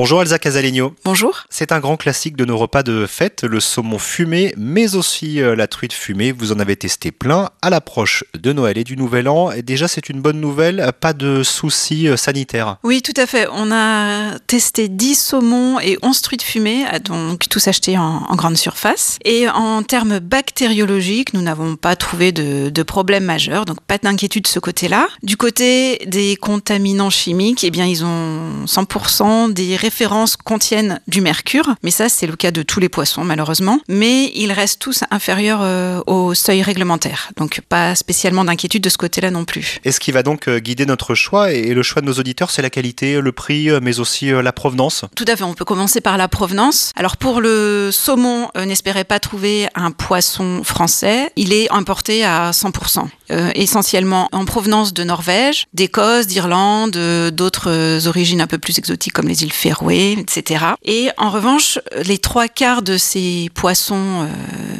Bonjour Elsa Casalegno. Bonjour. C'est un grand classique de nos repas de fête, le saumon fumé, mais aussi euh, la truite fumée. Vous en avez testé plein à l'approche de Noël et du Nouvel An. Et déjà, c'est une bonne nouvelle, pas de soucis euh, sanitaires. Oui, tout à fait. On a testé 10 saumons et 11 truites fumées, donc tous achetés en, en grande surface. Et en termes bactériologiques, nous n'avons pas trouvé de, de problème majeur, donc pas d'inquiétude de ce côté-là. Du côté des contaminants chimiques, eh bien, ils ont 100% des références contiennent du mercure, mais ça c'est le cas de tous les poissons malheureusement, mais ils restent tous inférieurs euh, au seuil réglementaire, donc pas spécialement d'inquiétude de ce côté-là non plus. Et ce qui va donc euh, guider notre choix, et le choix de nos auditeurs, c'est la qualité, le prix, euh, mais aussi la provenance. Tout à fait, on peut commencer par la provenance. Alors pour le saumon, n'espérez pas trouver un poisson français, il est importé à 100%, essentiellement en provenance de Norvège, d'Écosse, d'Irlande, d'autres origines un peu plus exotiques comme les îles Féroé etc. Et en revanche, les trois quarts de ces poissons euh,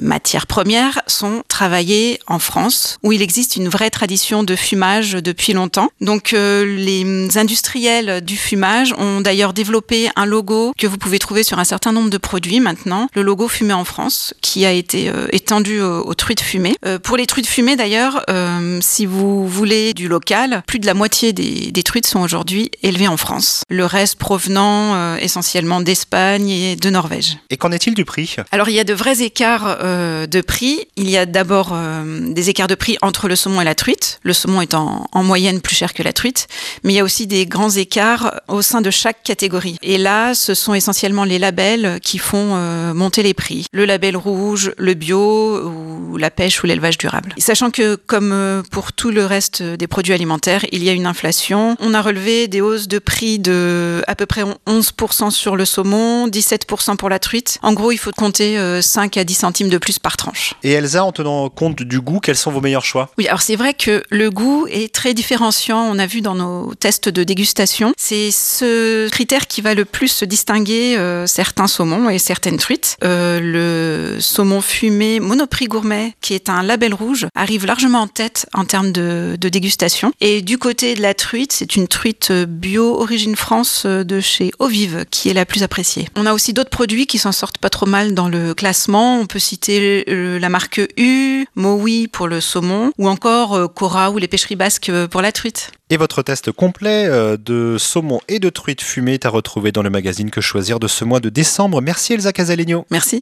matières premières sont travaillés en France, où il existe une vraie tradition de fumage depuis longtemps. Donc euh, les industriels du fumage ont d'ailleurs développé un logo que vous pouvez trouver sur un certain nombre de produits maintenant, le logo fumé en France, qui a été euh, étendu aux, aux, truites fumées. Euh, pour les truites fumées d'ailleurs, euh, si vous voulez du local, plus de la moitié des, des truites sont aujourd'hui élevées en France. Le reste provenant euh, essentiellement d'Espagne et de Norvège. Et qu'en est-il du prix? Alors il y a de vrais écarts euh, de prix. Il y a d'abord euh, des écarts de prix entre le saumon et la truite. Le saumon est en, en, moyenne plus cher que la truite, mais il y a aussi des grands écarts au sein de chaque catégorie. Et là, ce sont essentiellement les labels qui font euh, monter les prix. Le label rouge, le bio ou la pêche ou l'élevage durable. Sachant que comme euh, pour tout le reste des produits alimentaires, il y a une inflation, on a relevé des hausses de prix de à peu près 11% sur le saumon, 17% pour la truite. En gros, il faut compter 5 à 10 centimes de plus par tranche. Et Elsa, en tenant compte du goût, quels sont vos meilleurs choix? Oui, alors c'est vrai que le goût est très différenciant. On a vu dans nos tests de dégustation. C'est ce critère qui va le plus distinguer euh, certains saumons et certaines truites. Euh, le saumon fumé Monoprix Gourmet, qui est un label rouge, arrive largement en tête en termes de, de dégustation. Et du côté de la truite, c'est une truite bio origine France de chez Ovive qui est la plus appréciée. On a aussi d'autres produits qui s'en sortent pas trop mal dans le classement. On peut citer la marque U, Mowi pour le saumon, ou encore Cora ou les pêcheries basques pour la truite. Et votre test complet de saumon et de truite fumée est à retrouver dans le magazine Que choisir de ce mois de décembre. Merci Elsa Casalegno. Merci.